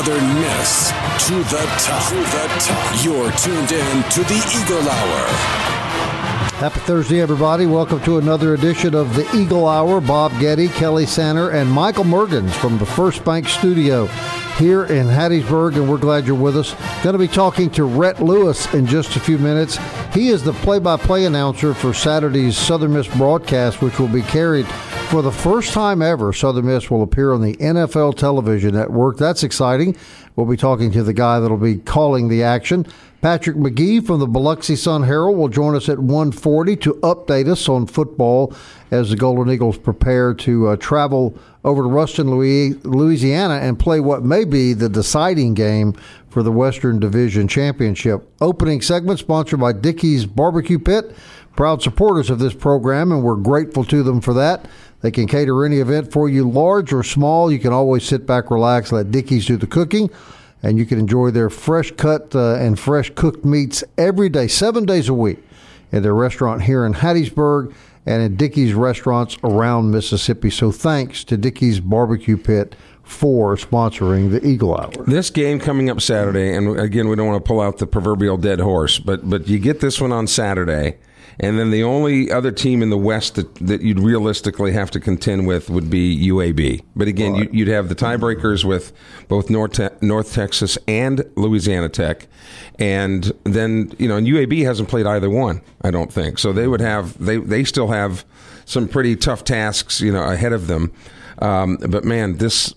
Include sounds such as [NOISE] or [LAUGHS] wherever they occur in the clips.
Southern Miss to the top. To the top. You're tuned in to the Eagle Hour. Happy Thursday, everybody. Welcome to another edition of the Eagle Hour. Bob Getty, Kelly Sander, and Michael Mergens from the First Bank Studio here in Hattiesburg, and we're glad you're with us. Going to be talking to Rhett Lewis in just a few minutes. He is the play by play announcer for Saturday's Southern Miss broadcast, which will be carried for the first time ever. Southern Miss will appear on the NFL television network. That's exciting. We'll be talking to the guy that'll be calling the action. Patrick McGee from the Biloxi Sun Herald will join us at 1:40 to update us on football as the Golden Eagles prepare to uh, travel over to Ruston, Louisiana, and play what may be the deciding game for the Western Division Championship. Opening segment sponsored by Dickey's Barbecue Pit, proud supporters of this program, and we're grateful to them for that. They can cater any event for you, large or small. You can always sit back, relax, let Dickey's do the cooking and you can enjoy their fresh cut uh, and fresh cooked meats every day, seven days a week, at their restaurant here in Hattiesburg and at Dickey's restaurants around Mississippi. So thanks to Dickey's Barbecue Pit for sponsoring the Eagle Hour. This game coming up Saturday, and again, we don't want to pull out the proverbial dead horse, but but you get this one on Saturday. And then the only other team in the West that, that you'd realistically have to contend with would be UAB. But again, right. you, would have the tiebreakers with both North, Te- North Texas and Louisiana Tech. And then, you know, and UAB hasn't played either one, I don't think. So they would have, they, they still have some pretty tough tasks, you know, ahead of them. Um, but man, this,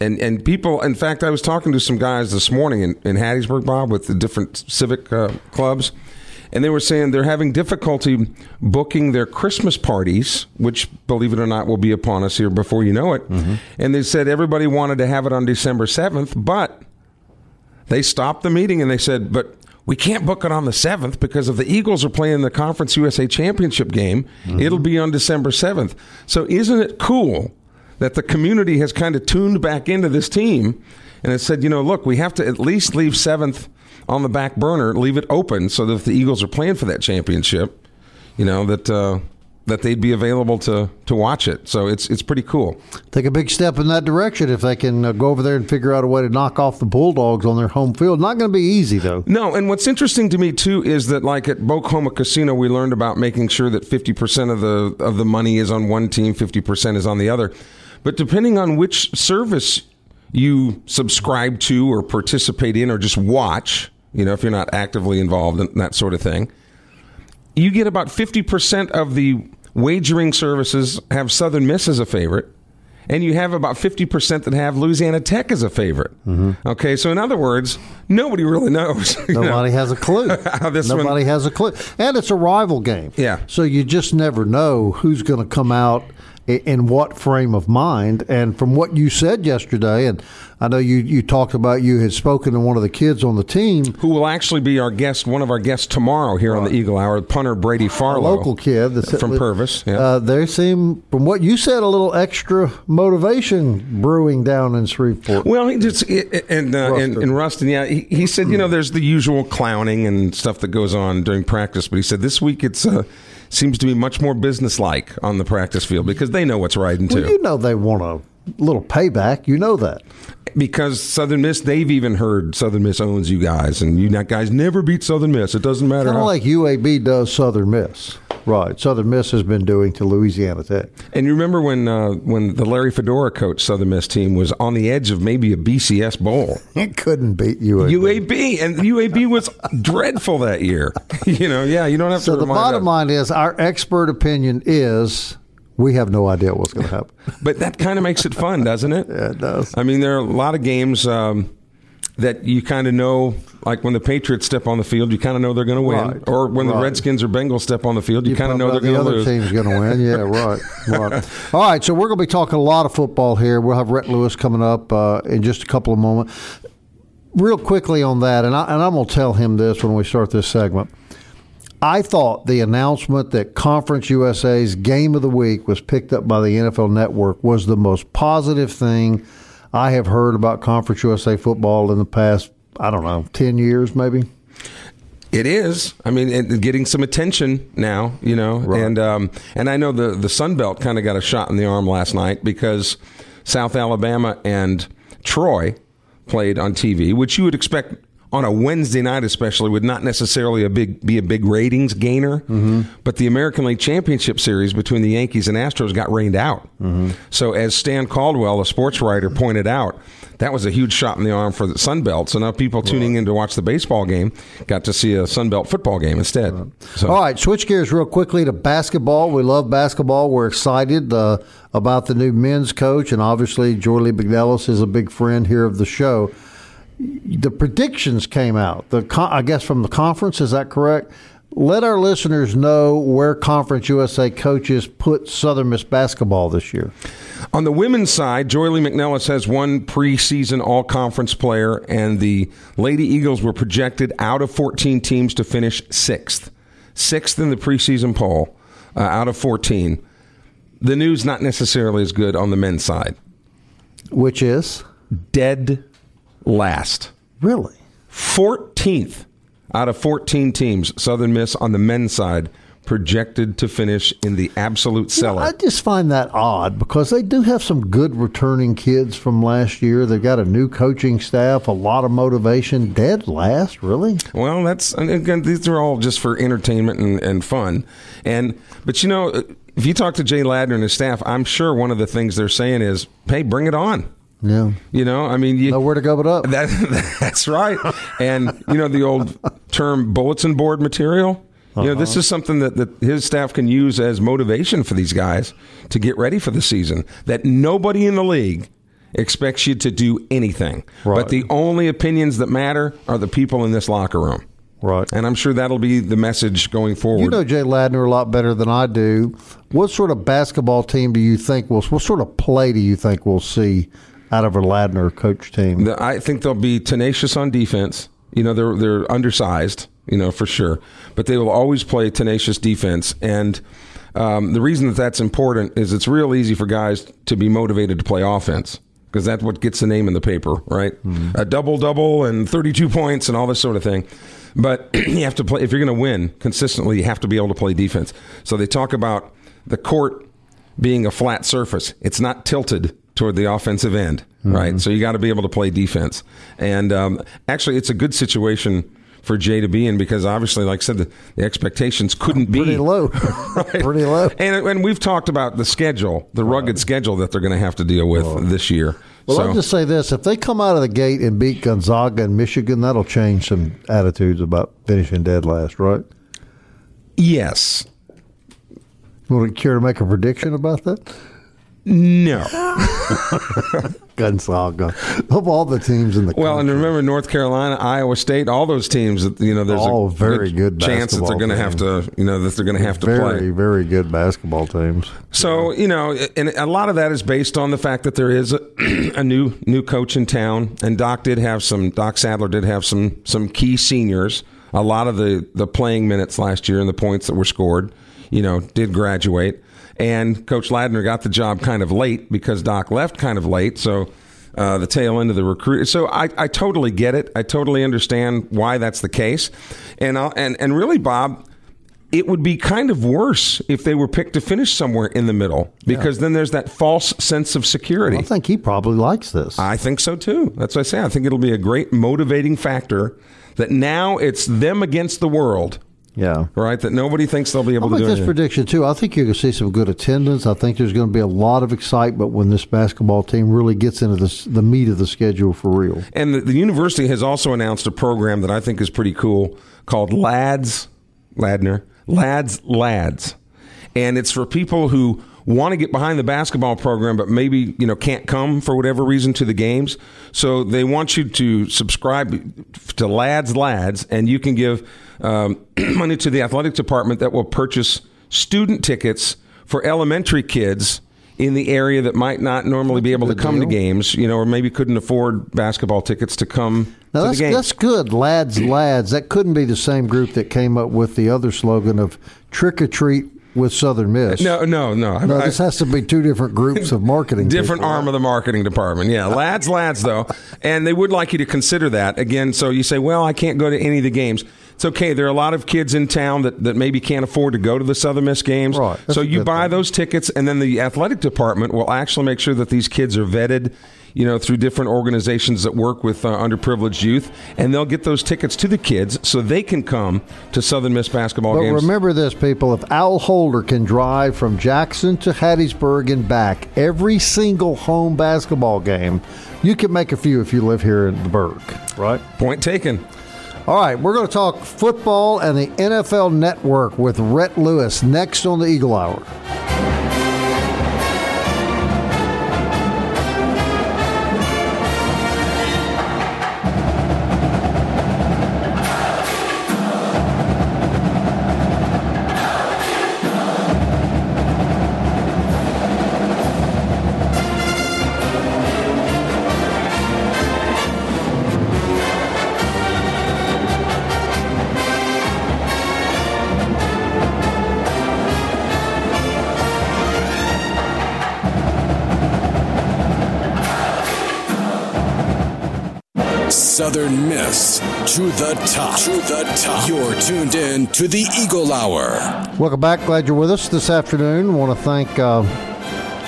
and and people in fact i was talking to some guys this morning in, in hattiesburg bob with the different civic uh, clubs and they were saying they're having difficulty booking their Christmas parties, which, believe it or not, will be upon us here before you know it. Mm-hmm. And they said everybody wanted to have it on December 7th, but they stopped the meeting and they said, but we can't book it on the 7th because if the Eagles are playing the Conference USA Championship game, mm-hmm. it'll be on December 7th. So isn't it cool that the community has kind of tuned back into this team and it said, you know, look, we have to at least leave 7th on the back burner, leave it open so that if the Eagles are playing for that championship, you know that uh, that they'd be available to to watch it. So it's it's pretty cool. Take a big step in that direction if they can uh, go over there and figure out a way to knock off the Bulldogs on their home field. Not going to be easy though. No, and what's interesting to me too is that like at Bocoma Casino, we learned about making sure that fifty percent of the of the money is on one team, fifty percent is on the other. But depending on which service you subscribe to or participate in or just watch, you know, if you're not actively involved in that sort of thing, you get about 50% of the wagering services have Southern Miss as a favorite, and you have about 50% that have Louisiana Tech as a favorite. Mm-hmm. Okay, so in other words, nobody really knows. [LAUGHS] Nobody know, has a clue. [LAUGHS] nobody one, has a clue. And it's a rival game. Yeah. So you just never know who's going to come out in what frame of mind. And from what you said yesterday, and I know you, you talked about you had spoken to one of the kids on the team. Who will actually be our guest, one of our guests tomorrow here right. on the Eagle Hour, punter Brady Farlow. A local kid. From Purvis. Yeah. Uh, they seem, from what you said, a little extra motivation brewing down in Shreveport. Well, he just, and, uh, in, in Ruston, yeah, he, he, said, you know, there's the usual clowning and stuff that goes on during practice, but he said this week it's. Uh, seems to be much more businesslike on the practice field because they know what's riding well, too. You know they want a little payback. You know that because Southern Miss, they've even heard Southern Miss owns you guys, and you guys never beat Southern Miss. It doesn't matter. Kind of like UAB does Southern Miss. Right, Southern Miss has been doing to Louisiana Tech. And you remember when uh, when the Larry Fedora coach Southern Miss team was on the edge of maybe a BCS bowl? [LAUGHS] It couldn't beat UAB. UAB and UAB was dreadful that year. [LAUGHS] you know, yeah, you don't have so to. So the bottom us. line is, our expert opinion is we have no idea what's going to happen. but that kind of makes it fun, doesn't it? [LAUGHS] yeah, it does. I mean, there are a lot of games. Um, that you kind of know, like when the Patriots step on the field, you kind of know they're going to win, Right. or when the Redskins or Bengals step on the field, you, kind of know they're the going to other lose. team's going to win. Yeah, [LAUGHS] right, right. All right, so we're going to be talking a lot of football here. We'll have Rhett Lewis coming up uh, in just a couple of moments. Real quickly on that, and, I, and I'm going to tell him this when we start this segment. I thought the announcement that Conference USA's Game of the Week was picked up by the NFL Network was the most positive thing I have heard about Conference USA football in the past, I don't know, 10 years maybe. It is. I mean, it, getting some attention now, you know, and um, and I know the the Sun Belt kind of got a shot in the arm last night because South Alabama and Troy played on TV, which you would expect on a Wednesday night, especially, would not necessarily a big be a big ratings gainer. But the American League Championship Series between the Yankees and Astros got rained out. So as Stan Caldwell, a sports writer, pointed out. That was a huge shot in the arm for the Sun Belt. So now people tuning in to watch the baseball game got to see a Sun Belt football game instead. So All right, switch gears real quickly to basketball. We love basketball. We're excited uh, about the new men's coach, and obviously, Joye Lee-McNelis is a big friend here of the show. The predictions came out. The con- I guess from the conference. Is that correct? Let our listeners know where Conference USA coaches put Southern Miss basketball this year. On the women's side, Joye Lee-McNelis has one preseason all conference player, and the Lady Eagles were projected out of 14 teams to finish sixth. Sixth in the preseason poll uh, out of 14. The news not necessarily as good on the men's side. Which is Dead last. really 14th out of 14 teams, Southern Miss on the men's side, projected to finish in the absolute cellar. I just find that odd because they do have some good returning kids from last year. They've got a new coaching staff, a lot of motivation. Dead last, really? Well, that's again. These are all just for entertainment and, and fun. And but you know, if you talk to Jay Ladner and his staff, I'm sure one of the things they're saying is, "Hey, bring it on." Yeah. You know, I mean, you, Nowhere to go but up. that [LAUGHS] that's right. And you know the old term bulletin board material. You know, Uh-huh. this is something that, that his staff can use as motivation for these guys to get ready for the season. That nobody in the league expects you to do anything. Right. But the only opinions that matter are the people in this locker room. Right. And I'm sure that'll be the message going forward. You know Jay Ladner a lot better than I do. What sort of basketball team do you think will? What sort of play do you think we'll see out of a Ladner coach team? The- I think they'll be tenacious on defense. You know, they're they're undersized, you know, for sure, but they will always play tenacious defense. And um, the reason that that's important is it's real easy for guys to be motivated to play offense because that's what gets the name in the paper, right? A double double and thirty two points and all this sort of thing. But [CLEARS THROAT] you have to play if you're going to win consistently. You have to be able to play defense. So they talk about the court being a flat surface. It's not tilted toward the offensive end, right? So you got to be able to play defense. And um, actually, it's a good situation for Jay to be in because obviously, like I said, the, the expectations couldn't be Pretty low. Right. [LAUGHS] [LAUGHS] Pretty low. And, and we've talked about the schedule, the rugged schedule that they're going to have to deal with this year. Well, so I'll just say this: if they come out of the gate and beat Gonzaga and Michigan, that'll change some attitudes about finishing dead last, right? yes, Want to care to make a prediction about that? No. [LAUGHS] Gonzaga, of all the teams in the Well, and remember North Carolina, Iowa State, all those teams. that You know, there's All a very good chance that they're going to have to, you know, that they're going to have to very, play. very good basketball teams. So you know, and a lot of that is based on the fact that there is a, [CLEARS THROAT] a new new coach in town, and Doc did have some. Doc Sadler did have some some key seniors. A lot of the the playing minutes last year and the points that were scored, you know, did graduate. And Coach Ladner got the job kind of late because Doc left kind of late. So. Uh, the tail end of the recruit. So I, I totally get it. I totally understand why that's the case, and I'll, and and really, Bob, it would be kind of worse if they were picked to finish somewhere in the middle because then there's that false sense of security. I think he probably likes this. I think so too. That's what I say. I think it'll be a great motivating factor that now it's them against the world, yeah. right? That nobody thinks they'll be able I'll to make do this anything. prediction too. I think you're going to see some good attendance. I think there's going to be a lot of excitement when this basketball team really gets into the the meat of the schedule for real. And the, the university has also announced a program that I think is pretty cool called Lads, Ladner, Lads, Lads. And it's for people who want to get behind the basketball program, but maybe you know can't come for whatever reason to the games. So they want you to subscribe to Lads Lads, and you can give um, [CLEARS THROAT] money to the athletic department that will purchase student tickets for elementary kids in the area that might not normally be able to come to games, you know, or maybe couldn't afford basketball tickets to come now to that's, the games. that's good, lads, lads. That couldn't be the same group that came up with the other slogan of "Trick or Treat with Southern Miss." No, no, no. no, this has to be two different groups of marketing. different people. arm of the marketing department. Yeah, [LAUGHS] lads, lads, though, and they would like you to consider that again. So you say, well, I can't go to any of the games. It's okay. There are a lot of kids in town that, that maybe can't afford to go to the Southern Miss games. Right. That's So you buy thing. those tickets, and then the athletic department will actually make sure that these kids are vetted. You know, through different organizations that work with uh, underprivileged youth, and they'll get those tickets to the kids so they can come to Southern Miss basketball But games. remember this, people. If Al Holder can drive from Jackson to Hattiesburg and back every single home basketball game, you can make a few if you live here in the Berg, right? Point taken. All right, we're going to talk football and the NFL Network with Rhett Lewis next on the Eagle Hour. To the top. To the top. You're tuned in to the Eagle Hour. Welcome back. Glad you're with us this afternoon. Want to thank uh,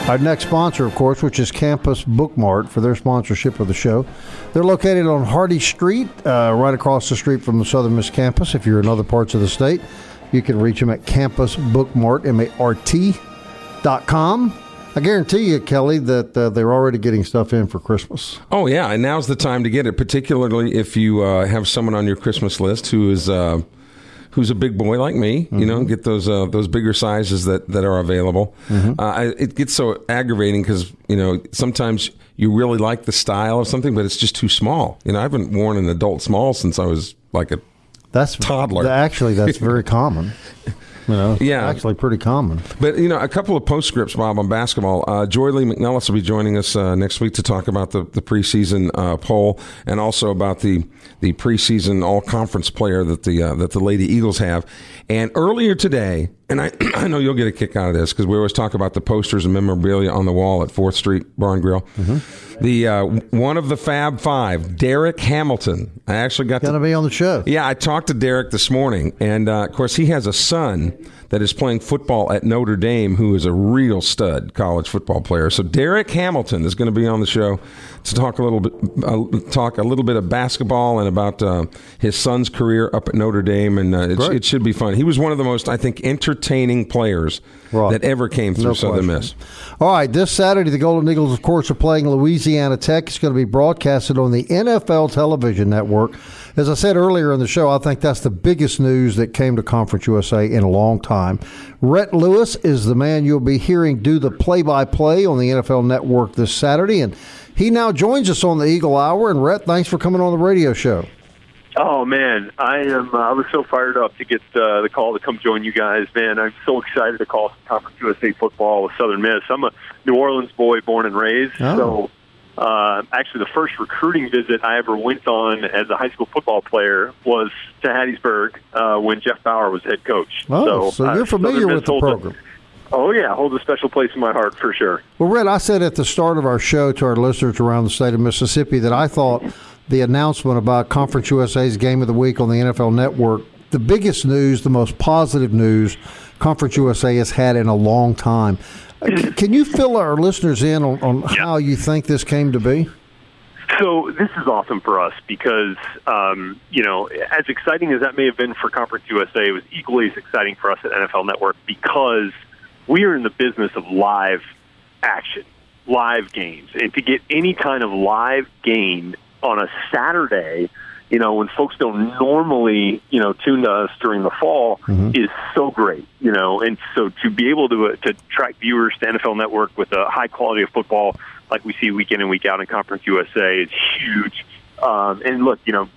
our next sponsor, of course, which is Campus Bookmart for their sponsorship of the show. They're located on Hardy Street, uh, right across the street from the Southern Miss campus. If you're in other parts of the state, you can reach them at Campus Bookmart, M-A-R-T dot com. I guarantee you, Kelly, that uh, they're already getting stuff in for Christmas. Oh yeah, and now's the time to get it, particularly if you uh, have someone on your Christmas list who is uh, who's a big boy like me. You know, get those uh, those bigger sizes that, that are available. Uh, I, it gets so aggravating because you know sometimes you really like the style of something, but it's just too small. You know, I haven't worn an adult small since I was like a That's Toddler. Actually, that's [LAUGHS] very common. You know, Yeah. actually pretty common. But you know, a couple of postscripts, Bob, on basketball. Uh, Joye Lee-McNelis will be joining us uh, next week to talk about the the preseason uh, poll and also about the the preseason all conference player that the uh, that the Lady Eagles have. And earlier today, and I [CLEARS THROAT] I know you'll get a kick out of this because we always talk about the posters and memorabilia on the wall at Fourth Street Bar and Grill. The uh, one of the Fab Five, Derek Hamilton. I actually got to Going to be on the show. yeah, I talked to Derek this morning, and uh, of course, he has a son that is playing football at Notre Dame, who is a real stud college football player. So Derek Hamilton is going to be on the show to talk a little bit, uh, talk a little bit of basketball and about uh, his son's career up at Notre Dame, and uh, it, it should be fun. He was one of the most, I think, entertaining players Right. that ever came through No Southern. Miss. All right, this Saturday, the Golden Eagles, of course, are playing Louisiana Tech. It's going to be broadcasted on the NFL television network. As I said earlier in the show, I think that's the biggest news that came to Conference USA in a long time. Rhett Lewis is the man you'll be hearing do the play by play on the NFL network this Saturday. And he now joins us on the Eagle Hour. And Rhett, thanks for coming on the radio show. Oh man, I am. Uh, I was so fired up to get uh, the call to come join you guys. Man, I'm so excited to call some Conference USA football with Southern Miss. I'm a New Orleans boy, born and raised. Oh. So, uh, actually, the first recruiting visit I ever went on as a high school football player was to Hattiesburg uh, when Jeff Bower was head coach. Oh, so, uh, you're familiar Southern with the holds a- program. oh yeah, holds a special place in my heart for sure. Well, Rhett, I said at the start of our show to our listeners around the state of Mississippi that I thought the announcement about Conference USA's Game of the Week on the NFL Network, the biggest news, the most positive news Conference USA has had in a long time. Can you fill our listeners in on, on how you think this came to be? So this is awesome for us because, um, you know, as exciting as that may have been for Conference USA, it was equally as exciting for us at NFL Network because we are in the business of live action, live games, and to get any kind of live game on a Saturday you know, when folks don't normally, you know, tune to us during the fall is so great, you know, and so to be able to uh, to track viewers to NFL Network with a high quality of football like we see week in and week out in Conference USA is huge. Um, and look, you know,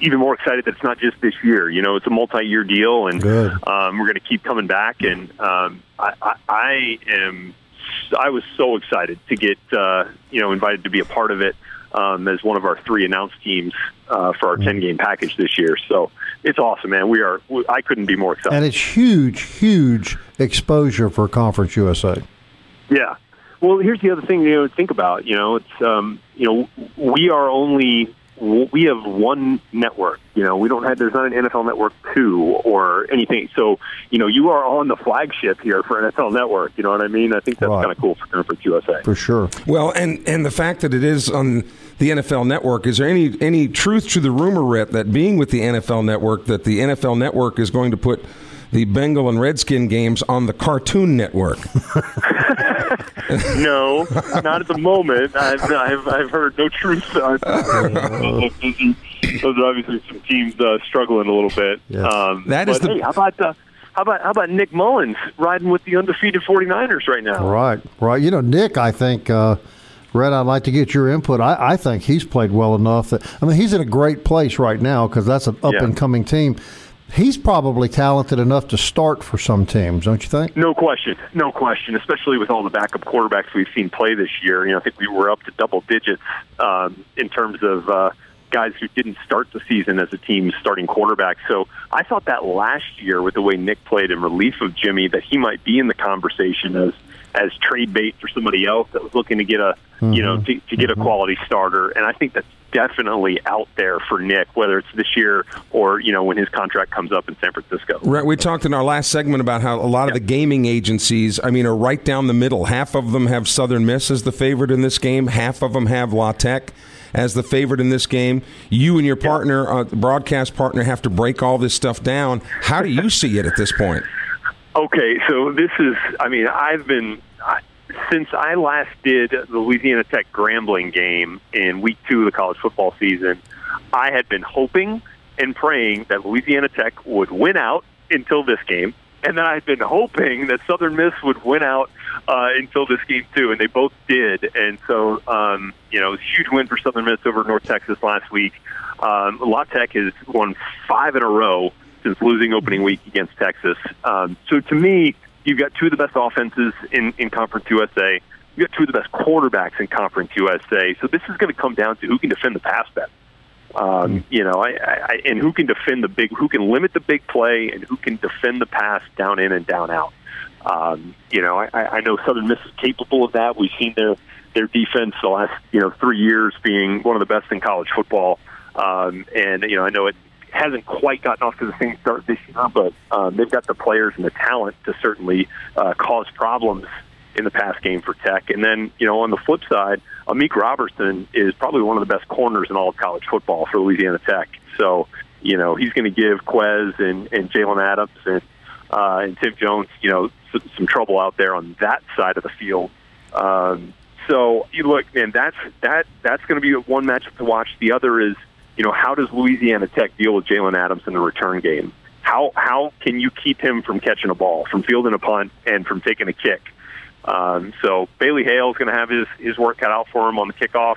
even more excited that it's not just this year. You know, it's a multi-year deal, and um, we're going to keep coming back. And um, I, I, I am, I was so excited to get, uh, you know, invited to be a part of it um, as one of our three announced teams uh, for our ten-game package this year. So it's awesome, man. We are, I couldn't be more excited. And it's huge, huge exposure for Conference USA. Yeah. Well, here's the other thing you know to think about. You know, it's um, you know we are only we have one network. You know, we don't have there's not an NFL Network two or anything. So you know, you are on the flagship here for NFL Network. You know what I mean? I think that's Right. kind of cool for Conference USA. For sure. Well, and and the fact that it is on the NFL Network, is there any any truth to the rumor, Rhett, that being with the NFL Network, that the NFL Network is going to put the Bengal and Redskin games on the Cartoon Network? [LAUGHS] [LAUGHS] no, not at the moment. I've, I've, I've heard no truth. [LAUGHS] on- Those are obviously some teams uh, struggling a little bit. Yes. Um, That is the- hey, how about uh, how about how about Nick Mullens riding with the undefeated 49ers right now? Right, right. You know, Nick, I think, uh, Rhett, I'd like to get your input. I, I think he's played well enough that, I mean, he's in a great place right now because that's an up and coming team. He's probably talented enough to start for some teams, don't you think? No question, no question. Especially with all the backup quarterbacks we've seen play this year. You know, I think we were up to double digits um, in terms of uh, guys who didn't start the season as a team starting quarterback. So I thought that last year, with the way Nick played in relief of Jimmy, that he might be in the conversation as as trade bait for somebody else that was looking to get a you know to, to get a quality starter. And I think that's definitely out there for Nick, whether it's this year or you know when his contract comes up in San Francisco. Right, we talked in our last segment about how a lot of the gaming agencies, I mean, are right down the middle. Half of them have Southern Miss as the favorite in this game. Half of them have La Tech as the favorite in this game. You and your partner, uh, broadcast partner, have to break all this stuff down. How do you see it at this point? Okay, so this is, I mean, I've been, since I last did the Louisiana Tech Grambling game in week two of the college football season, I had been hoping and praying that Louisiana Tech would win out until this game. And then I'd been hoping that Southern Miss would win out uh, until this game too, and they both did. And so, um, you know, it was a huge win for Southern Miss over North Texas last week. Um, La Tech has won five in a row since losing opening week against Texas. Um, so to me, you've got two of the best offenses in, in Conference USA. You've got two of the best quarterbacks in Conference USA. So this is going to come down to who can defend the pass better. Um, you know, I, I, and who can defend the big, who can limit the big play, and who can defend the pass down in and down out. Um, you know, I, I know Southern Miss is capable of that. We've seen their their defense the last you know three years being one of the best in college football. Um, and you know, I know it hasn't quite gotten off to the same start this year, but um, they've got the players and the talent to certainly uh, cause problems in the pass game for Tech. And then, you know, on the flip side, Amik Robertson is probably one of the best corners in all of college football for Louisiana Tech. So, you know, he's going to give Quez and, and Jaylond Adams and uh, and Tim Jones, you know, some, some trouble out there on that side of the field. Um, so, you look, man, that's that that's going to be one matchup to watch. The other is, you know, how does Louisiana Tech deal with Jaylond Adams in the return game? How how can you keep him from catching a ball, from fielding a punt, and from taking a kick? Um, so Bailey Hale is going to have his his work cut out for him on the kickoffs,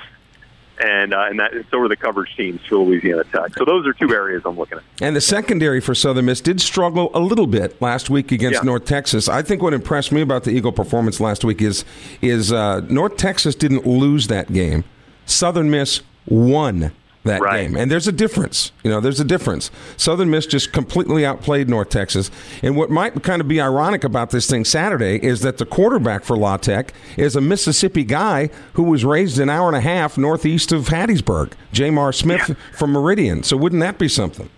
and uh, and that so are the coverage teams for Louisiana Tech. So those are two areas I'm looking at. And the secondary for Southern Miss did struggle a little bit last week against Yeah. North Texas. I think what impressed me about the Eagle performance last week is is uh, North Texas didn't lose that game. Southern Miss won that Right. game, and there's a difference. You know, there's a difference. Southern Miss just completely outplayed North Texas. And what might kind of be ironic about this thing Saturday is that the quarterback for La Tech is a Mississippi guy who was raised an hour and a half northeast of Hattiesburg, J'Mar Smith from Meridian. So wouldn't that be something?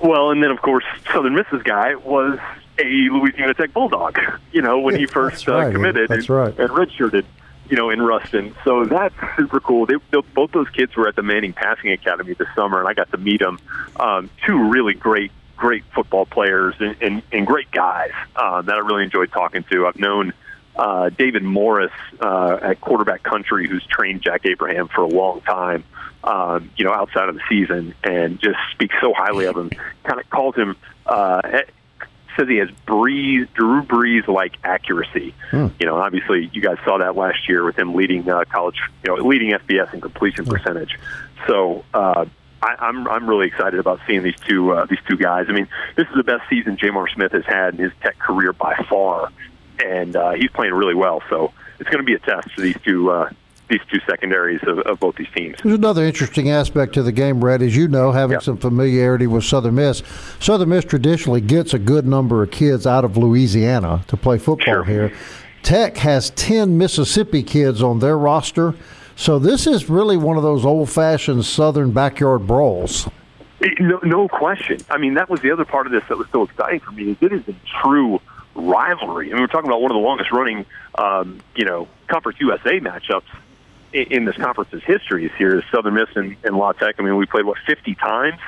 Well, and then of course Southern Miss's guy was a Louisiana Tech Bulldog. You know when he first That's right. uh, committed That's and, right. and redshirted. You know in Ruston, so that's super cool. They, both those kids were at the Manning Passing Academy this summer, and I got to meet them. Um, two really great, great football players and, and, and great guys uh, that I really enjoyed talking to. I've known uh, David Morris uh, at quarterback country, who's trained Jack Abraham for a long time, um, you know, outside of the season, and just speaks so highly of him. Kind of calls him. Uh, says he has Brees, Drew Brees like accuracy. Hmm. You know, obviously you guys saw that last year with him leading uh, college, you know, leading FBS in completion hmm. percentage. So uh, I, I'm I'm really excited about seeing these two uh, these two guys. I mean, this is the best season J'Mar Smith has had in his Tech career by far, and uh, he's playing really well. So it's going to be a test for these two uh, these two secondaries of, of, both these teams. There's another interesting aspect to the game, Brett, as you know, having yep. some familiarity with Southern Miss. Southern Miss traditionally gets a good number of kids out of Louisiana to play football sure. here. Tech has 10 Mississippi kids on their roster. So this is really one of those old-fashioned Southern backyard brawls. No, no question. I mean, that was the other part of this that was so exciting for me. Is it is a true rivalry. I mean, we're talking about one of the longest-running, um, you know, Conference USA matchups in this conference's history is here is Southern Miss and, and La Tech. I mean, we played what 50 times.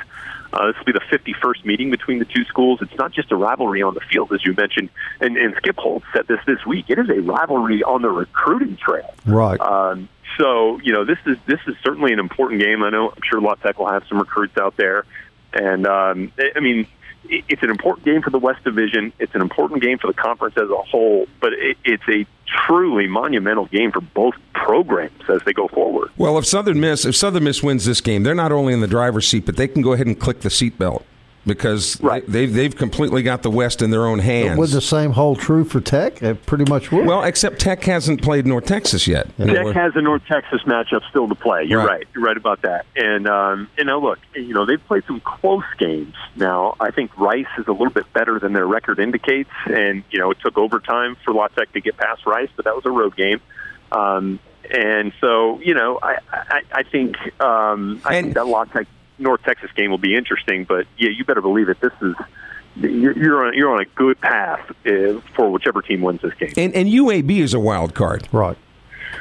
Uh, this will be the 51st meeting between the two schools. It's not just a rivalry on the field, as you mentioned, and, and Skip Holtz said this this week. It is a rivalry on the recruiting trail. Right. Um, so you know, this is this is certainly an important game. I know I'm sure La Tech will have some recruits out there, and um, I mean, it's an important game for the West Division. It's an important game for the conference as a whole, but it's a truly monumental game for both programs as they go forward. Well, if Southern Miss if Southern Miss wins this game, they're not only in the driver's seat, but they can go ahead and click the seatbelt because right. they, have they've completely got the West in their own hands. Would the same hold true for Tech? It pretty much would. Well, except Tech hasn't played North Texas yet. Tech has a North Texas matchup still to play. You're right. right. You're right about that. And um, you know, look, you know they've played some close games. Now, I think Rice is a little bit better than their record indicates, and you know it took overtime for La Tech to get past Rice, but that was a road game. Um, and so, you know, I I, I think um, I and, think that La Tech North Texas game will be interesting, but yeah, you better believe it. This is you're on you're on a good path uh, for whichever team wins this game. And, and UAB is a wild card, right?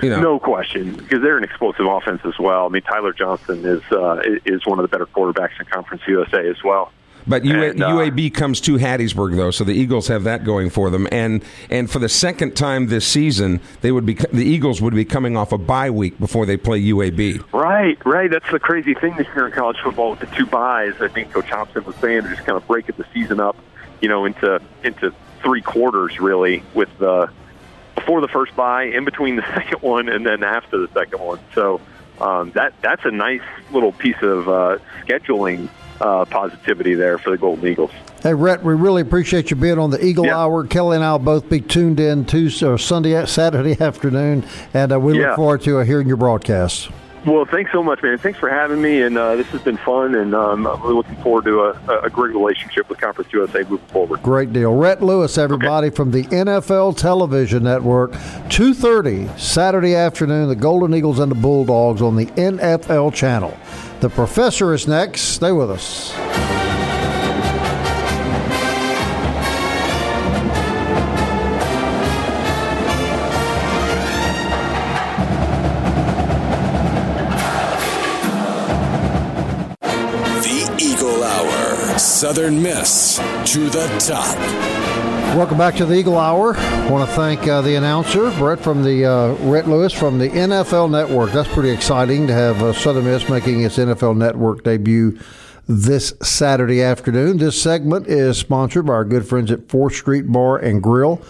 You know. No question, because they're an explosive offense as well. I mean, Tyler Johnston is uh, is one of the better quarterbacks in Conference USA as well. But UA, and, uh, UAB comes to Hattiesburg though, so the Eagles have that going for them. And and for the second time this season, they would be the Eagles would be coming off a bye week before they play UAB. Right, right. That's the crazy thing this year in college football with the two byes. I think Coach Hopson was saying they're just kind of breaking the season up, you know, into into three quarters really with the before the first bye, in between the [LAUGHS] second one, and then after the second one. So um, that that's a nice little piece of uh, scheduling uh, positivity there for the Golden Eagles. Hey, Rhett, we really appreciate you being on the Eagle yeah. Hour. Kelly and I will both be tuned in Tuesday or Sunday, Saturday [LAUGHS] afternoon, and uh, we yeah. look forward to uh, hearing your broadcast. Well, thanks so much, man. Thanks for having me, and uh, this has been fun, and um, I'm really looking forward to a, a, great relationship with Conference USA moving forward. Great deal. Rhett Lewis, everybody, okay. from the NFL Television Network, 2.30 Saturday afternoon, the Golden Eagles and the Bulldogs on the NFL channel. The professor is next. Stay with us. The Eagle Hour. Southern Miss to the top. Welcome back to the Eagle Hour. I want to thank uh, the announcer, Brett from the uh, Rhett Lewis from the NFL Network. That's pretty exciting to have uh, Southern Miss making its NFL Network debut this Saturday afternoon. This segment is sponsored by our good friends at 4th Street Bar and Grill.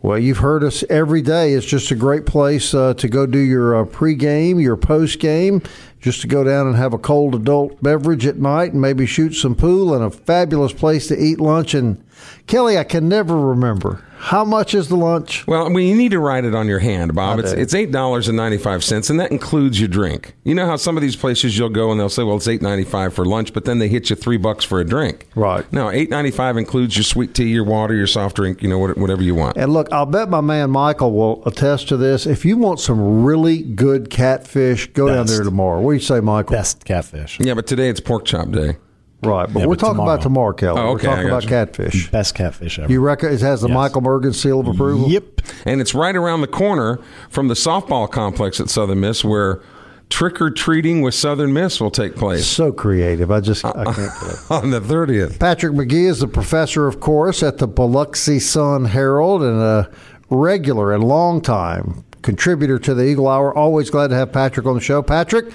Well, you've heard us every day. It's just a great place uh, to go do your uh, pregame, your postgame, just to go down and have a cold adult beverage at night and maybe shoot some pool and a fabulous place to eat lunch and Kelly, I can never remember. How much is the lunch? Well, I mean, you need to write it on your hand, Bob. It's it's eight dollars and ninety five cents, and that includes your drink. You know how some of these places you'll go and they'll say, "Well, it's eight ninety five for lunch," but then they hit you three bucks for a drink. Right. No, eight ninety five includes your sweet tea, your water, your soft drink. You know, whatever you want. And look, I'll bet my man Michael will attest to this. If you want some really good catfish, go Best. down there tomorrow. What do you say, Michael? Best catfish. Yeah, but today it's pork chop day. Right, but yeah, we're but talking tomorrow. about tomorrow, Kelly. Oh, okay, we're talking about you. catfish. Best catfish ever. You reckon it has the yes. Michael Mergen seal of approval? Yep. And it's right around the corner from the softball complex at Southern Miss where trick or treating with Southern Miss will take place. So creative. I just I uh, can't believe [LAUGHS] On the 30th. Patrick McGee is the professor, of course, at the Biloxi Sun Herald and a regular and long time contributor to the Eagle Hour. Always glad to have Patrick on the show. Patrick,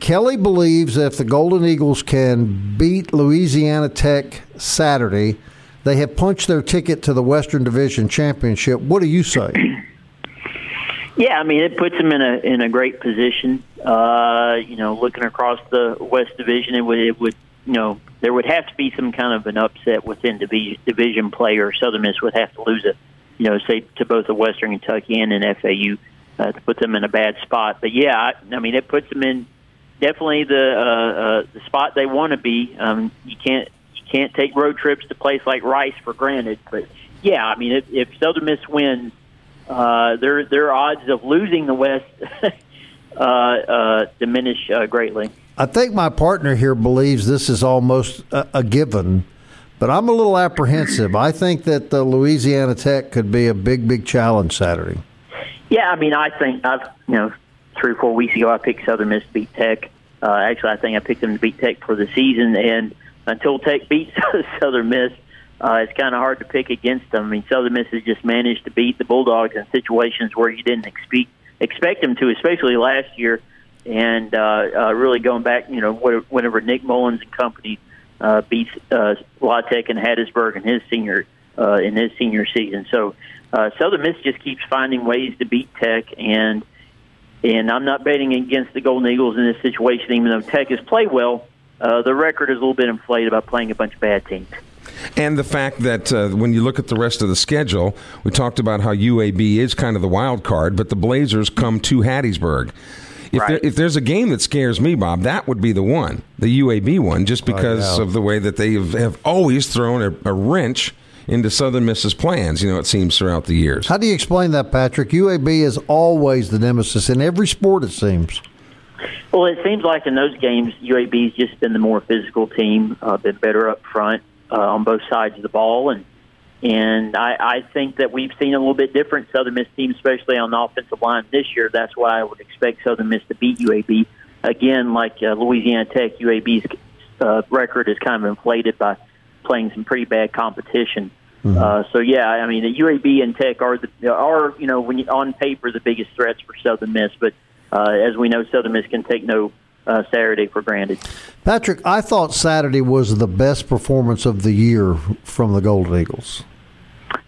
Kelly believes if the Golden Eagles can beat Louisiana Tech Saturday, they have punched their ticket to the Western Division Championship. What do you say? [CLEARS THROAT] Yeah, I mean it puts them in a in a great position. Uh, you know, looking across the West Division, it would it would you know there would have to be some kind of an upset within division division play, or Southern Miss would have to lose it. you know say to both the Western Kentucky and an FAU uh, to put them in a bad spot. But yeah, I, I mean it puts them in definitely the uh, uh, the spot they want to be. Um, you can't you can't take road trips to place like Rice for granted, but yeah, I mean if, if Southern Miss wins uh, their their odds of losing the West [LAUGHS] uh, uh, diminish uh, greatly. I think my partner here believes this is almost a, a, given, but I'm a little apprehensive. I think that the Louisiana Tech could be a big, big challenge Saturday. Yeah, I mean, I think I've you know three or four weeks ago I picked Southern Miss to beat Tech. Uh, actually, I think I picked them to beat Tech for the season, and until Tech beats [LAUGHS] Southern Miss, uh, it's kind of hard to pick against them. I mean, Southern Miss has just managed to beat the Bulldogs in situations where you didn't expect expect them to, especially last year. And uh, uh, really going back, you know, whenever Nick Mullens and company uh, beats uh, La Tech and Hattiesburg in his senior uh, in his senior season. So uh, Southern Miss just keeps finding ways to beat Tech, and and I'm not betting against the Golden Eagles in this situation, even though Tech has played well. Uh, the record is a little bit inflated by playing a bunch of bad teams. And the fact that uh, when you look at the rest of the schedule, we talked about how UAB is kind of the wild card, but the Blazers come to Hattiesburg. If, right. there, if there's a game that scares me, Bob, that would be the one, the UAB one, just because of the way that they have, have always thrown a, a, wrench into Southern Miss's plans, you know, it seems throughout the years. How do you explain that, Patrick? UAB is always the nemesis in every sport, it seems. Well, it seems like in those games, UAB's just been the more physical team, uh, been better up front uh, on both sides of the ball, and and I, I think that we've seen a little bit different Southern Miss team, especially on the offensive line this year. That's why I would expect Southern Miss to beat UAB again, like uh, Louisiana Tech. UAB's uh, record is kind of inflated by playing some pretty bad competition. Mm-hmm. Uh, so yeah, I mean, the UAB and Tech are the are you know when you, on paper the biggest threats for Southern Miss, but uh, as we know, Southern Miss can take no uh, Saturday for granted. Patrick, I thought Saturday was the best performance of the year from the Golden Eagles.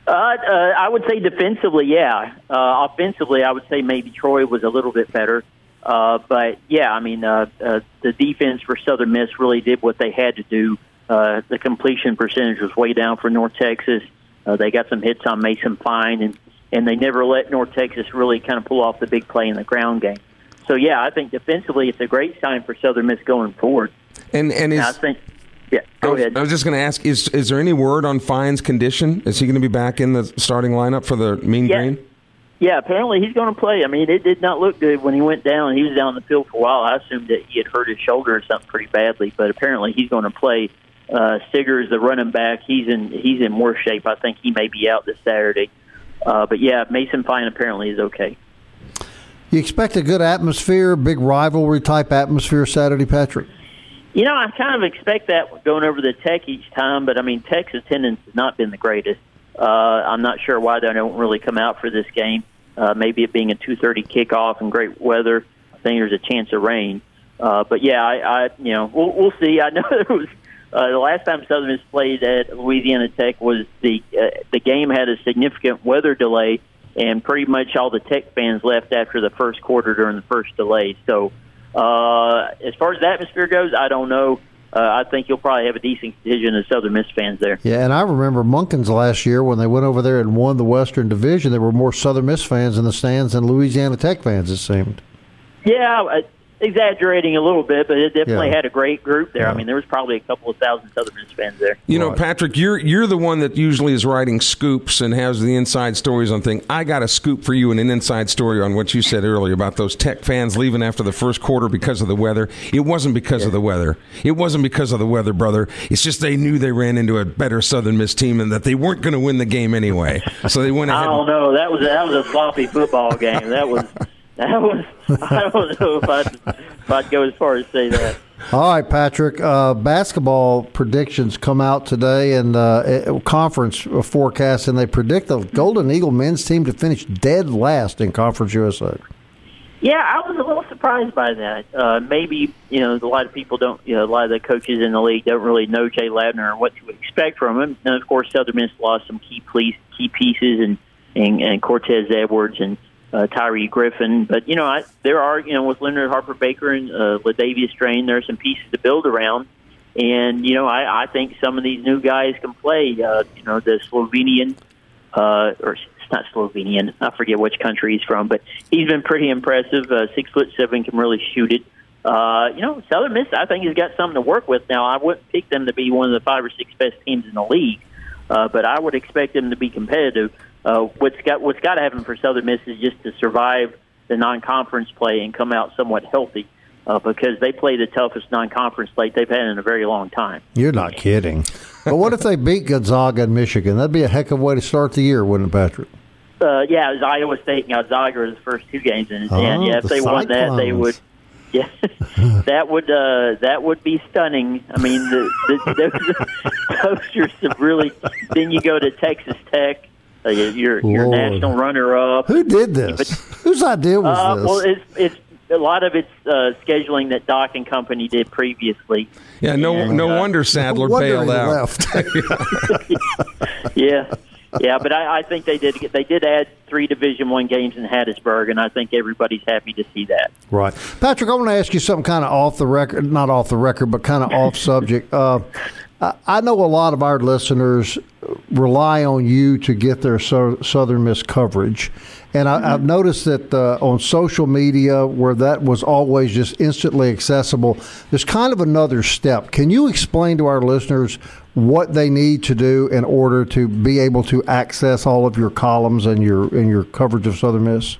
Uh, uh, I would say defensively, yeah. Uh, offensively, I would say maybe Troy was a little bit better. Uh, but yeah, I mean, uh, uh, the defense for Southern Miss really did what they had to do. Uh, the completion percentage was way down for North Texas. Uh, they got some hits on Mason Fine, and and they never let North Texas really kind of pull off the big play in the ground game so yeah, I think defensively it's a great sign for Southern Miss going forward. And and is, I think. Yeah, go I was, ahead. I was just going to ask: Is is there any word on Fine's condition? Is he going to be back in the starting lineup for the Mean yeah. Green? Yeah, apparently he's going to play. I mean, it did not look good when he went down. He was down the field for a while. I assumed that he had hurt his shoulder or something pretty badly, but apparently he's going to play. Uh, Siggers, the running back, he's in he's in worse shape. I think he may be out this Saturday. Uh, but yeah, Mason Fine apparently is okay. You expect a good atmosphere, big rivalry type atmosphere Saturday, Patrick? You know, I kind of expect that going over the Tech each time, but I mean, Tech's attendance has not been the greatest. Uh, I'm not sure why they don't really come out for this game. Uh, maybe it being a 2:30 kickoff and great weather, I think there's a chance of rain. Uh, but yeah, I, I you know we'll, we'll see. I know [LAUGHS] there was uh, the last time Southern Miss played at Louisiana Tech was the uh, the game had a significant weather delay and pretty much all the Tech fans left after the first quarter during the first delay. So, uh, as far as the atmosphere goes, I don't know. Uh, I think you'll probably have a decent contingent of Southern Miss fans there. Yeah, and I remember Munkins last year when they went over there and won the Western Division. There were more Southern Miss fans in the stands than Louisiana Tech fans. It seemed. Yeah, exaggerating a little bit, but it definitely yeah. had a great group there. Yeah. I mean, there was probably a couple of thousand Southern Miss fans there. You know, Patrick, you're you're the one that usually is writing scoops and has the inside stories on things. I got a scoop for you and an inside story on what you said earlier about those Tech fans leaving after the first quarter because of the weather. It wasn't because yeah. of the weather. It wasn't because of the weather, brother. It's just they knew they ran into a better Southern Miss team and that they weren't going to win the game anyway. So they went [LAUGHS] ahead. I don't know. That was that was a sloppy football game. That was [LAUGHS] that was [LAUGHS] I don't know if I'd, if I'd go as far as say that. All right, Patrick. Uh, basketball predictions come out today, and uh, conference forecast, and they predict the Golden Eagle men's team to finish dead last in Conference USA. Yeah, I was a little surprised by that. Uh, maybe you know a lot of people don't. You know, a lot of the coaches in the league don't really know Jay Ladner and what to expect from him. And of course, Southern Miss lost some key key pieces and and, and Cortez Edwards and uh, Tyree Griffin. But you know, I, there are you know with Leonard Harper Baker and uh, LaDavius Draine, there are some pieces to build around. And you know, I, I think some of these new guys can play. Uh, you know, the Slovenian uh, or it's not Slovenian. I forget which country he's from, but he's been pretty impressive. Uh, six foot seven, can really shoot it. Uh, you know, Southern Miss, I think he's got something to work with. Now, I wouldn't pick them to be one of the five or six best teams in the league, uh, but I would expect them to be competitive. Uh, what's got what's got to happen for Southern Miss is just to survive the non-conference play and come out somewhat healthy. Uh, because they play the toughest non-conference slate they've had in a very long time. You're not kidding. but what if they beat Gonzaga and Michigan? That'd be a heck of a way to start the year, wouldn't it, Patrick? Uh, yeah, it was Iowa State and Gonzaga the first two games, and, oh, and yeah, if the they Cyclones. won that, they would. [LAUGHS] Yeah, that would uh, that would be stunning. I mean, the, the, those, [LAUGHS] those are some really. Then you go to Texas Tech, uh, your your national runner up. Who did this? But, Whose idea was uh, this? Well, it's it's a lot of it's uh, scheduling that Doc and company did previously. Yeah, no and, no uh, wonder Sadler no wonder bailed out. [LAUGHS] [LAUGHS] yeah yeah, but I, I think they did. They did add three Division One games in Hattiesburg, and I think everybody's happy to see that. Right, Patrick. I want to ask you something kind of off the record, not off the record, but kind of off subject. Uh, I know a lot of our listeners rely on you to get their Southern Miss coverage. And I, have mm-hmm. noticed that uh, on social media, where that was always just instantly accessible, there's kind of another step. Can you explain to our listeners what they need to do in order to be able to access all of your columns and your and your coverage of Southern Miss?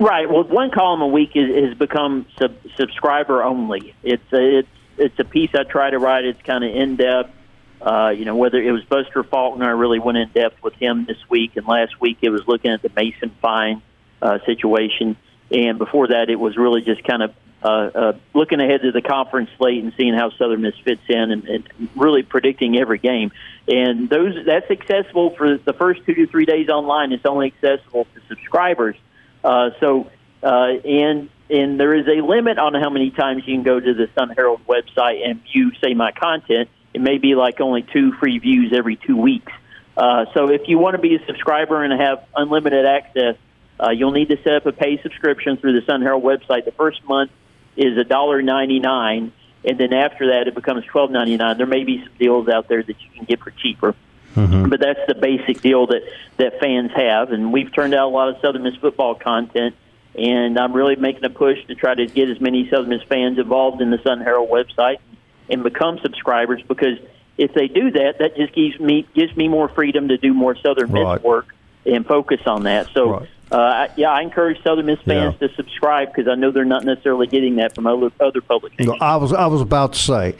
Right. Well, one column a week is, has become sub, subscriber only. It's a, it's it's a piece I try to write. It's kind of in depth. Uh, you know, whether it was Buster Faulkner, I really went in depth with him this week, and last week it was looking at the Mason Fine uh, situation, and before that it was really just kind of uh, uh, looking ahead to the conference slate and seeing how Southern Miss fits in, and, and really predicting every game. And those that's accessible for the first two to three days online. It's only accessible to subscribers. Uh, so, uh, and and there is a limit on how many times you can go to the Sun Herald website and view, say, my content it may be like only two free views every two weeks. Uh, so if you want to be a subscriber and have unlimited access, uh, you'll need to set up a pay subscription through the Sun Herald website. The first month is a dollar ninety nine, and then after that it becomes twelve ninety nine. There may be some deals out there that you can get for cheaper. Mm-hmm. But that's the basic deal that, that fans have, and we've turned out a lot of Southern Miss football content, and I'm really making a push to try to get as many Southern Miss fans involved in the Sun Herald website and become subscribers because if they do that, that just gives me gives me more freedom to do more Southern Miss right. work and focus on that. So, right. uh, yeah, I encourage Southern Miss fans yeah. to subscribe because I know they're not necessarily getting that from other other publications. I was I was about to say.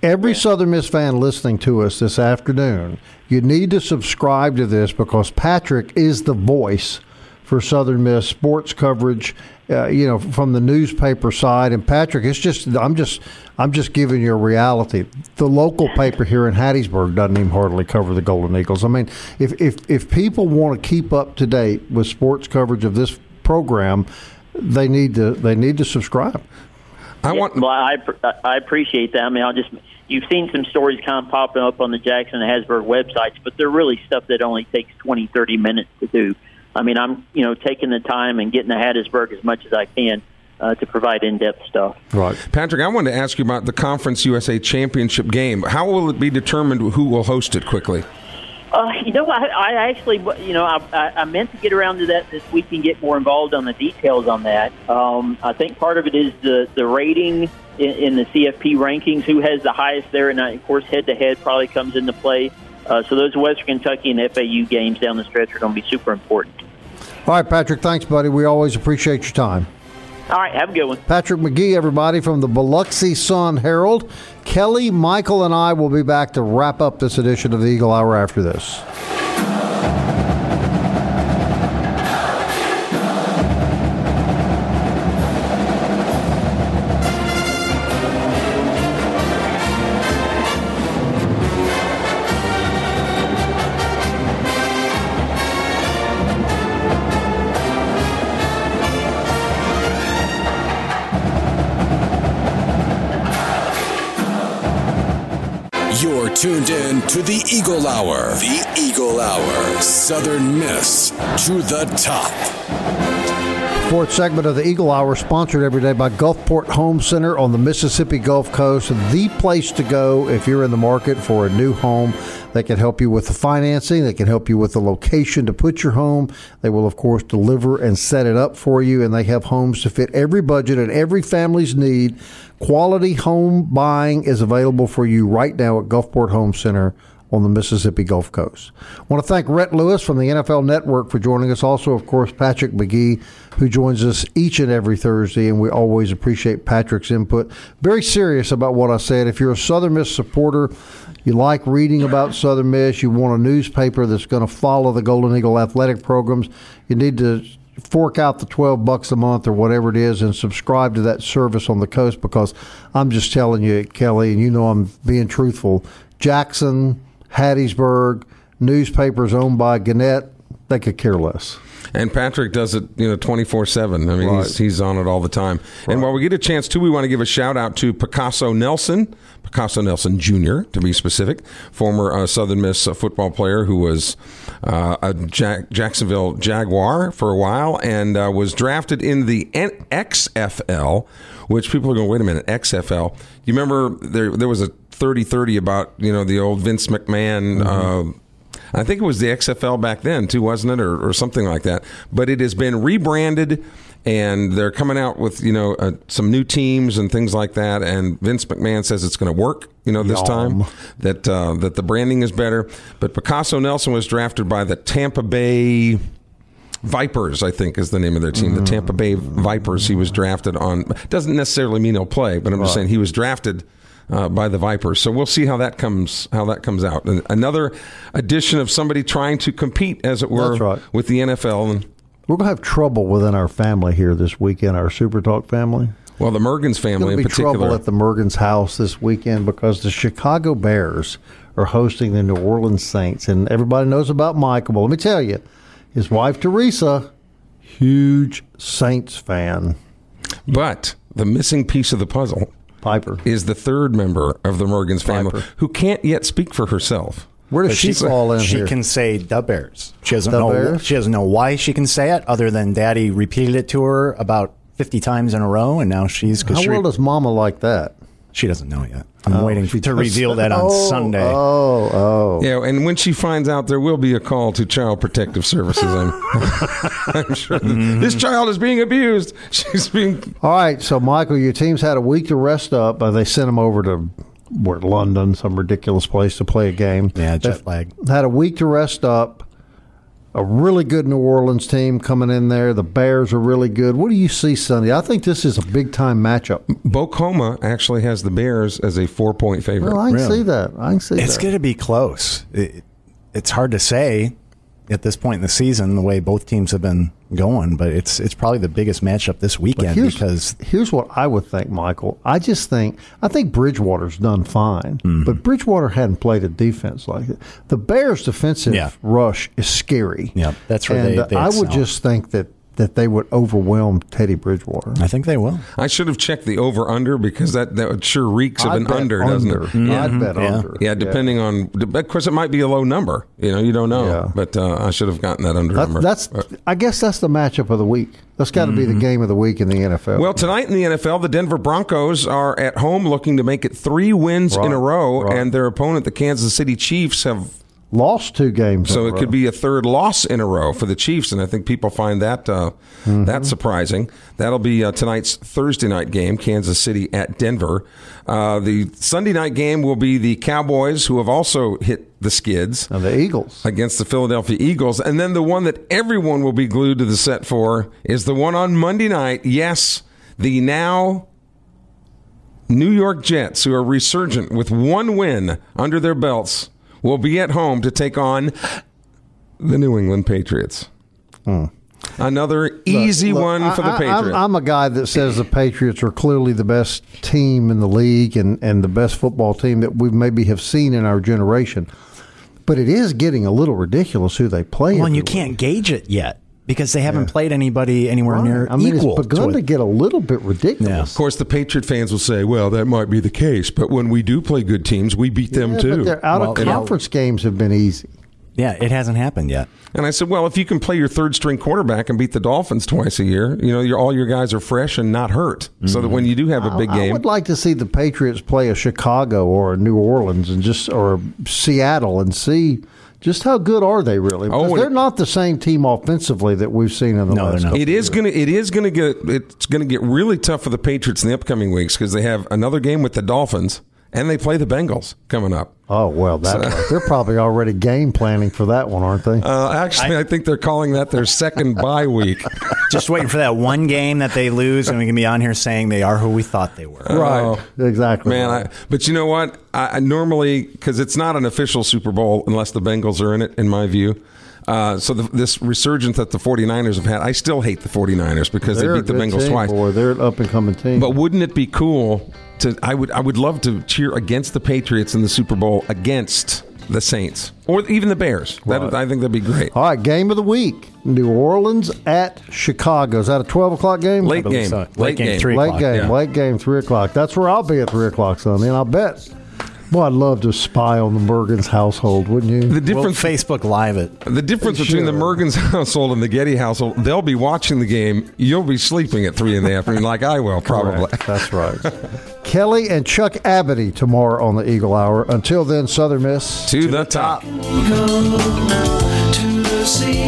Every yeah. Southern Miss fan listening to us this afternoon, you need to subscribe to this because Patrick is the voice for Southern Miss sports coverage uh, you know, from the newspaper side. And Patrick, it's just I'm just I'm just giving you a reality. The local paper here in Hattiesburg doesn't even hardly cover the Golden Eagles. I mean, if if if people want to keep up to date with sports coverage of this program, they need to they need to subscribe. I want. well, I I appreciate that. I mean, I'll just you've seen some stories kind of popping up on the Jackson and Hattiesburg websites, but they're really stuff that only takes 20, 30 minutes to do. I mean, I'm you know taking the time and getting to Hattiesburg as much as I can. Uh, to provide in-depth stuff. Right, Patrick. I wanted to ask you about the Conference USA Championship game. How will it be determined who will host it? Quickly. Uh, you know, I, I actually, you know, I, I meant to get around to that this week and get more involved on the details on that. Um, I think part of it is the the rating in, in the CFP rankings, who has the highest there, and of course, head to head probably comes into play. Uh, so those Western Kentucky and FAU games down the stretch are going to be super important. All right, Patrick. Thanks, buddy. We always appreciate your time. All right, have a good one. Patrick Magee, everybody from the Biloxi Sun Herald. Kelly, Michael, and I will be back to wrap up this edition of the Eagle Hour after this. Tuned in to the Eagle Hour. The Eagle Hour. Southern Miss to the top. Fourth segment of the Eagle Hour, sponsored every day by Gulfport Home Center on the Mississippi Gulf Coast. The place to go if you're in the market for a new home. They can help you with the financing. They can help you with the location to put your home. They will, of course, deliver and set it up for you. And they have homes to fit every budget and every family's need. Quality home buying is available for you right now at Gulfport Home Center on the Mississippi Gulf Coast. I want to thank Rhett Lewis from the NFL Network for joining us. Also, of course, Patrick Magee, who joins us each and every Thursday, and we always appreciate Patrick's input. Very serious about what I said. If you're a Southern Miss supporter, you like reading about Southern Miss, you want a newspaper that's going to follow the Golden Eagle athletic programs, you need to fork out the 12 bucks a month or whatever it is and subscribe to that service on the coast because I'm just telling you, Kelly, and you know I'm being truthful. Jackson, Hattiesburg, newspapers owned by Gannett, they could care less. And Patrick does it, you know, twenty four seven. I mean, Right. he's, he's on it all the time. And while we get a chance too, we want to give a shout out to Picasso Nelson, Picasso Nelson Jr. to be specific, former uh, Southern Miss uh, football player who was uh, a Jack- Jacksonville Jaguar for a while and uh, was drafted in the N- XFL, which people are going, wait a minute, XFL. You remember there there was a 30-30 about you know the old Vince McMahon. Uh, I think it was the XFL back then too, wasn't it, or, or something like that? But it has been rebranded, and they're coming out with you know uh, some new teams and things like that. And Vince McMahon says it's going to work, you know, this Yum. time that uh, that the branding is better. But Picasso Nelson was drafted by the Tampa Bay. Vipers, I think, is the name of their team. The Tampa Bay Vipers. He was drafted on. Doesn't necessarily mean he'll play, but I'm just saying he was drafted uh, by the Vipers. So we'll see how that comes how that comes out. And another addition of somebody trying to compete, as it were, right. with the NFL. And We're going to have trouble within our family here this weekend, our Super Talk family. well, the Mergens family Going in to be trouble at the Mergens house this weekend because the Chicago Bears are hosting the New Orleans Saints, and everybody knows about Michael. But let me tell you, his wife Teresa, huge Saints fan. but the missing piece of the puzzle Piper, is the third member of the Mergens family Piper. who can't yet speak for herself. where does But she fall in she here? can say the Bears. She doesn't The know. Bears? She doesn't know why she can say it, other than Daddy repeated it to her about fifty times in a row, and now she's How because she, well does Mama like that? she doesn't know yet. I'm waiting she to reveal that on [LAUGHS] Oh, Sunday. Oh, oh. Yeah, and when she finds out, there will be a call to Child Protective Services. I'm, [LAUGHS] I'm sure Mm-hmm. this child is being abused. [LAUGHS] She's being All right, so Michael, your team's had a week to rest up. Uh, they sent them over to where London, some ridiculous place to play a game. Yeah, They jet lag. Had a week to rest up. A really good New Orleans team coming in there. The Bears are really good. What do you see Sunday? I think this is a big time matchup. Bovada actually has the Bears as a four point favorite. Well, I can Really? see that. I can see It's that. going to be close. It, it's hard to say at this point in the season the way both teams have been going, but it's it's probably the biggest matchup this weekend here's, because here's what I would think, Michael. I just think I think Bridgewater's done fine, mm-hmm. but Bridgewater hadn't played a defense like it. The Bears' defensive Yeah. rush is scary. Yeah, that's where and, they- they I would just think that that they would overwhelm Teddy Bridgewater. I think they will. I should have checked the over under because that, that sure reeks of I'd an bet under, doesn't it? I'd bet Yeah. under. Yeah, depending on, of course, it might be a low number. You know, you don't know. Yeah. But uh, I should have gotten that under That- number. that's. But- I guess that's the matchup of the week. That's got to be the game of the week in the NFL. Well, tonight in the NFL, the Denver Broncos are at home looking to make it three wins in a row, right. and their opponent, the Kansas City Chiefs, have lost two games, so in a it could be a third loss in a row for the Chiefs, and I think people find that uh, Mm-hmm. that surprising. That'll be uh, tonight's Thursday night game, Kansas City at Denver. Uh, the Sunday night game will be the Cowboys, who have also hit the skids And the Eagles. against the Philadelphia Eagles. And then the one that everyone will be glued to the set for is the one on Monday night. Yes, the now New York Jets, who are resurgent with one win under their belts, will be at home to take on the New England Patriots. Hmm. Another easy Look, one for the I- I- Patriots. I'm, I'm a guy that says the Patriots are clearly the best team in the league and, and the best football team that we maybe have seen in our generation. But it is getting a little ridiculous who they play. Well, and you week. can't gauge it yet. Because they haven't played anybody anywhere near I mean, equal. it's begun to to, get a little bit ridiculous. Yeah. Of course, the Patriot fans will say, "Well, that might be the case, but when we do play good teams, we beat them Yeah, too." But their out Well, of you know- conference games have been easy. yeah, it hasn't happened yet. And I said, "Well, if you can play your third string quarterback and beat the Dolphins twice a year, you know, your, all your guys are fresh and not hurt, so that when mm-hmm. you do have a big I game, I would like to see the Patriots play a Chicago or a New Orleans and just or Seattle and see just how good are they really? Oh, Because and- they're not the same team offensively that we've seen in the No, last not. couple It is gonna. It is gonna get. It's gonna get really tough for the Patriots in the upcoming weeks because they have another game with the Dolphins and they play the Bengals coming up. Oh well, that [LAUGHS] they're probably already game planning for that one, aren't they? Uh, actually, I, think they're calling that their second bye week. [LAUGHS] Just waiting for that one game that they lose, and we can be on here saying they are who we thought they were. right, exactly. Man, I, but you know what? I, I normally because it's not an official Super Bowl unless the Bengals are in it, in my view. Uh, so the, this resurgence that the 49ers have had, I still hate the 49ers because they're they beat the Bengals team, twice. Boy, they're an up and coming team. But wouldn't it be cool to? I would. I would love to cheer against the Patriots in the Super Bowl against the Saints or even the Bears. That I think that'd be great. All right, game of the week: New Orleans at Chicago. Is that a twelve o'clock game? Late game. so. Late, Late game, game. three. late o'clock, game, yeah. late game, three o'clock. That's where I'll be at three o'clock Sunday, and I'll bet. Boy, I'd love to spy on the Mergens household, wouldn't you? The We'll difference. Facebook Live it. the difference between the Sure. Mergens [LAUGHS] household and the Getty household, they'll be watching the game. You'll be sleeping at three in the afternoon, like I will, probably. Correct. That's right. [LAUGHS] Kelly and Chuck Abity tomorrow on the Eagle Hour. Until then, Southern Miss. To, the, top. to the sea.